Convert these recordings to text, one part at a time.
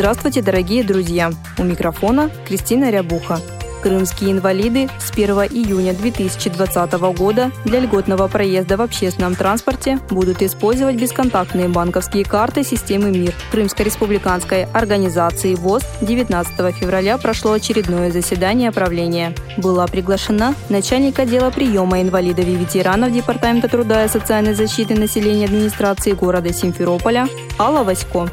Здравствуйте, дорогие друзья! У микрофона Кристина Рябуха. Крымские инвалиды с 1 июня 2020 года для льготного проезда в общественном транспорте будут использовать бесконтактные банковские карты системы МИР. Крымской республиканской организации ВОЗ 19 февраля прошло очередное заседание правления. Была приглашена начальник отдела приема инвалидов и ветеранов Департамента труда и социальной защиты населения администрации города Симферополя Алла Васько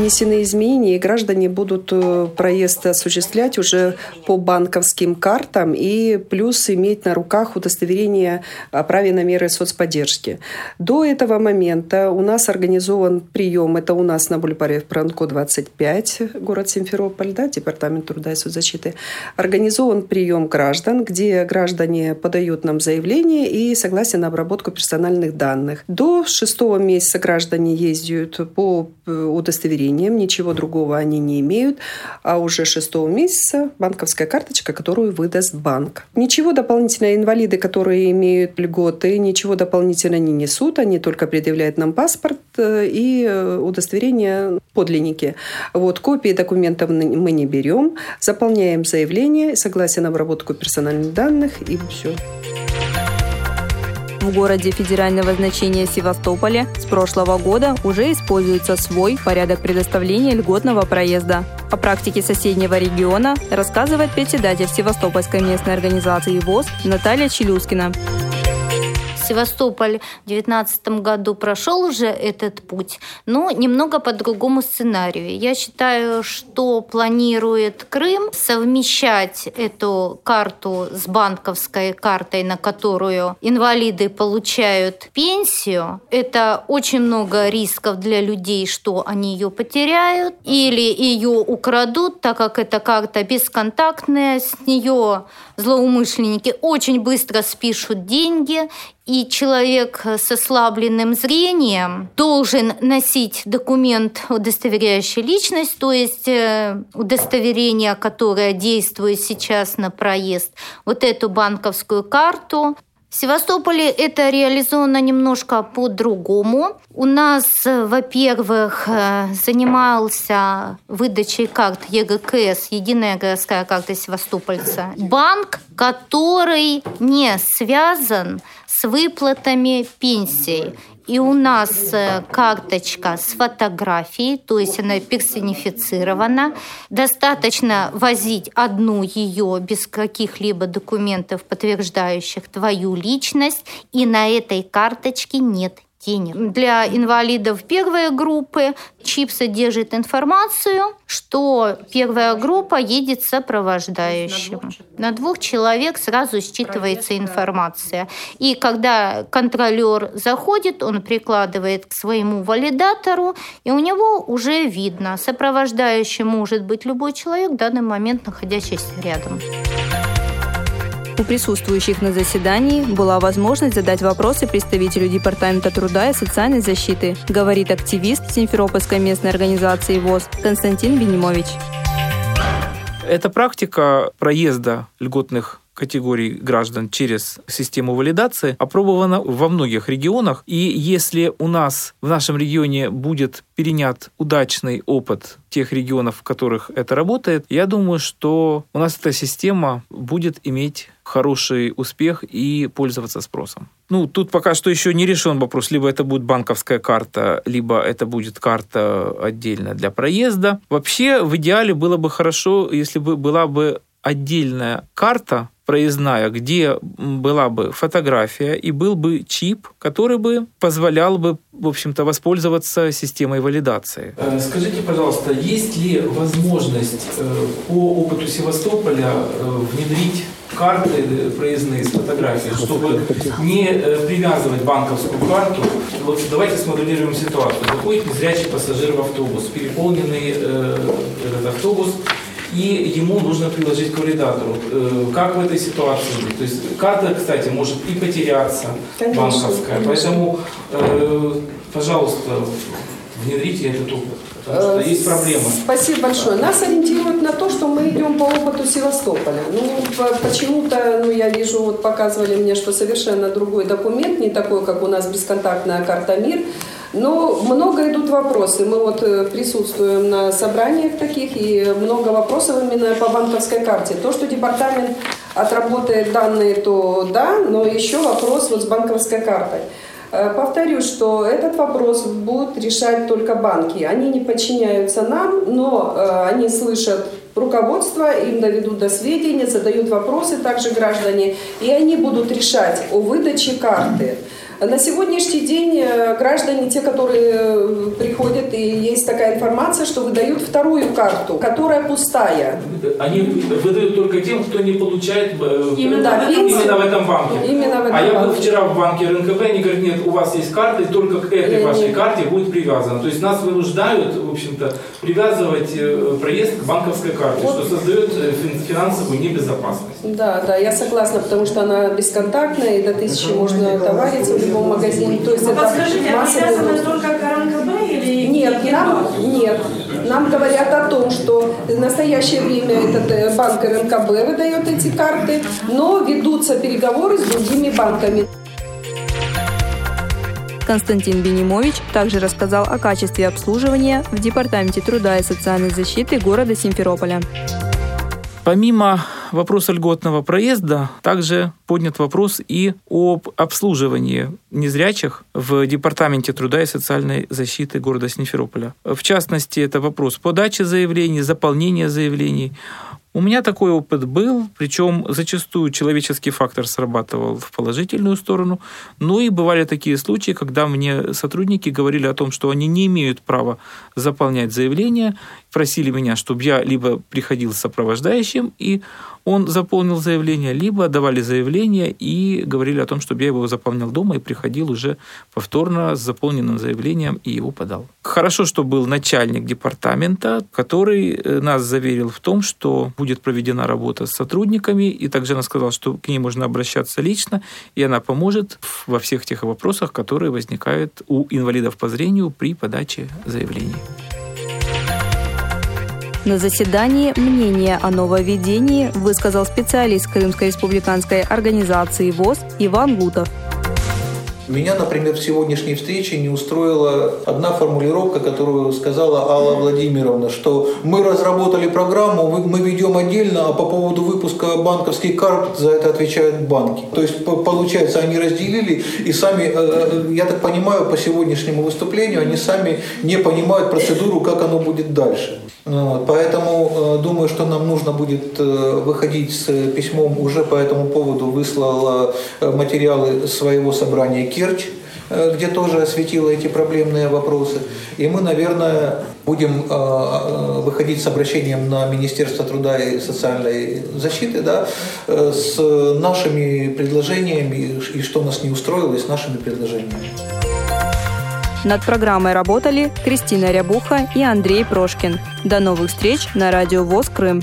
внесены изменения, и граждане будут э, проезд осуществлять уже по банковским картам и плюс иметь на руках удостоверение о праве на меры соцподдержки. До этого момента у нас организован прием, это у нас на бульваре Пранко 25, город Симферополь, да, Департамент труда и соцзащиты, организован прием граждан, где граждане подают нам заявление и согласие на обработку персональных данных. До шестого месяца граждане ездят по э, удостоверению удостоверением, ничего другого они не имеют, а уже 6 месяца банковская карточка, которую выдаст банк. Ничего дополнительно инвалиды, которые имеют льготы, ничего дополнительно не несут, они только предъявляют нам паспорт э, и э, удостоверение подлинники. Вот, копии документов мы не берем, заполняем заявление, согласие на обработку персональных данных и все. В городе федерального значения Севастополя с прошлого года уже используется свой порядок предоставления льготного проезда. О практике соседнего региона рассказывает председатель Севастопольской местной организации ВОЗ Наталья Челюскина. Севастополь в 2019 году прошел уже этот путь, но немного по другому сценарию. Я считаю, что планирует Крым совмещать эту карту с банковской картой, на которую инвалиды получают пенсию. Это очень много рисков для людей, что они ее потеряют или ее украдут, так как эта карта бесконтактная, с нее злоумышленники очень быстро спишут деньги, и человек с ослабленным зрением должен носить документ, удостоверяющий личность, то есть э, удостоверение, которое действует сейчас на проезд, вот эту банковскую карту, в Севастополе это реализовано немножко по-другому. У нас, во-первых, э, занимался выдачей карт ЕГКС, Единая городская карта Севастопольца, банк, который не связан с выплатами пенсий. И у нас э, карточка с фотографией, то есть она персонифицирована. Достаточно возить одну ее без каких-либо документов, подтверждающих твою личность, и на этой карточке нет денег. Для инвалидов первой группы чип содержит информацию, что первая группа едет сопровождающим. На двух человек сразу считывается информация. И когда контролер заходит, он прикладывает к своему валидатору, и у него уже видно, сопровождающий может быть любой человек в данный момент находящийся рядом. У присутствующих на заседании была возможность задать вопросы представителю Департамента труда и социальной защиты, говорит активист Симферопольской местной организации ВОЗ Константин Бенимович. Эта практика проезда льготных категорий граждан через систему валидации опробована во многих регионах. И если у нас в нашем регионе будет перенят удачный опыт тех регионов, в которых это работает, я думаю, что у нас эта система будет иметь хороший успех и пользоваться спросом. Ну, тут пока что еще не решен вопрос. Либо это будет банковская карта, либо это будет карта отдельная для проезда. Вообще, в идеале было бы хорошо, если бы была бы отдельная карта проездная, где была бы фотография и был бы чип, который бы позволял бы, в общем-то, воспользоваться системой валидации. Э, скажите, пожалуйста, есть ли возможность э, по опыту Севастополя э, внедрить карты проездные с фотографией, чтобы не привязывать банковскую карту. Вот давайте смоделируем ситуацию. Заходит незрячий пассажир в автобус, переполненный э, этот автобус, и ему нужно приложить к валидатору. Э, как в этой ситуации быть? То есть карта, кстати, может и потеряться, конечно, банковская. Конечно. Поэтому, э, пожалуйста, внедрите этот опыт. Потому что есть проблемы. Спасибо большое. Нас ориентируют на то, что мы идем по опыту Севастополя. Ну, почему-то, ну, я вижу, вот показывали мне, что совершенно другой документ, не такой, как у нас бесконтактная карта МИР. Но много идут вопросы. Мы вот э, присутствуем на собраниях таких, и много вопросов именно по банковской карте. То, что департамент отработает данные, то да, но еще вопрос вот с банковской картой. Э, повторю, что этот вопрос будут решать только банки. Они не подчиняются нам, но э, они слышат руководство, им доведут до сведения, задают вопросы также граждане, и они будут решать о выдаче карты. На сегодняшний день э, граждане, те, которые э, приходят, и есть такая информация, что выдают вторую карту, которая пустая. Они выдают только тем, кто не получает э, именно, да, именно в этом банке. Именно в этом а я был вчера в банке РНКБ, они говорят, нет, у вас есть карта, и только к этой вашей нет. карте будет привязана. То есть нас вынуждают, в общем-то, привязывать проезд к банковской карте, вот. что создает финансовую небезопасность. Да, да, я согласна, потому что она бесконтактная, и до тысячи можно товариться любом магазине. То есть а это подскажите, а привязаны только к РНКБ или нет, нам, нет. Нам говорят о том, что в настоящее время этот э, банк РНКБ выдает эти карты, но ведутся переговоры с другими банками. Константин Бенимович также рассказал о качестве обслуживания в Департаменте труда и социальной защиты города Симферополя. Помимо вопроса льготного проезда, также поднят вопрос и об обслуживании незрячих в Департаменте труда и социальной защиты города Симферополя. В частности, это вопрос подачи заявлений, заполнения заявлений, у меня такой опыт был, причем зачастую человеческий фактор срабатывал в положительную сторону, но и бывали такие случаи, когда мне сотрудники говорили о том, что они не имеют права заполнять заявление, просили меня, чтобы я либо приходил с сопровождающим и он заполнил заявление, либо давали заявление и говорили о том, чтобы я его заполнял дома и приходил уже повторно с заполненным заявлением и его подал. Хорошо, что был начальник департамента, который э, нас заверил в том, что будет проведена работа с сотрудниками, и также она сказала, что к ней можно обращаться лично, и она поможет во всех тех вопросах, которые возникают у инвалидов по зрению при подаче заявлений. На заседании мнение о нововведении высказал специалист Крымской республиканской организации ВОЗ Иван Гутов. Меня, например, в сегодняшней встрече не устроила одна формулировка, которую сказала Алла Владимировна, что мы разработали программу, мы ведем отдельно, а по поводу выпуска банковских карт за это отвечают банки. То есть, получается, они разделили и сами, э, э, я так понимаю, по сегодняшнему выступлению, они сами не понимают процедуру, как оно будет дальше. Вот, поэтому э, думаю, что нам нужно будет выходить с письмом уже по этому поводу выслала материалы своего собрания Керчь, э, где тоже осветила эти проблемные вопросы. И мы, наверное, будем э, э, выходить с обращением на Министерство труда и социальной защиты да, с нашими предложениями и что нас не устроило, и с нашими предложениями. Над программой работали Кристина Рябуха и Андрей Прошкин. До новых встреч на радио ВОЗ Крым.